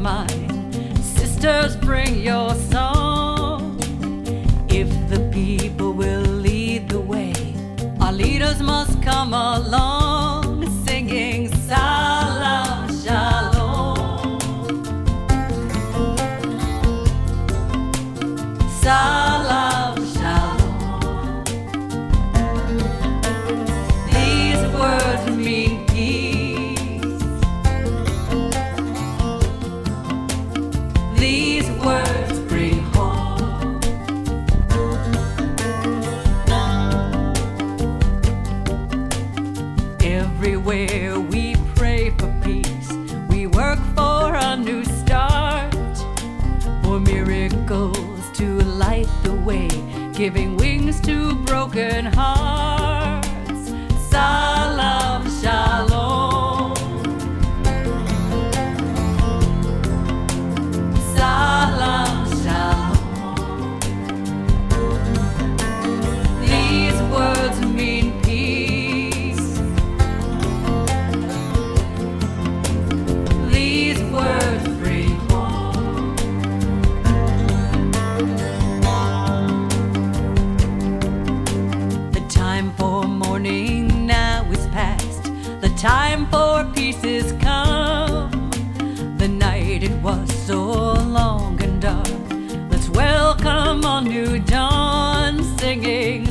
mine. Sisters, bring your song. If the people will lead the way, our leaders must come along. Light the way, giving wings to broken hearts. time for mourning now is past. The time for peace is come. The night it was so long and dark. Let's welcome a new dawn singing.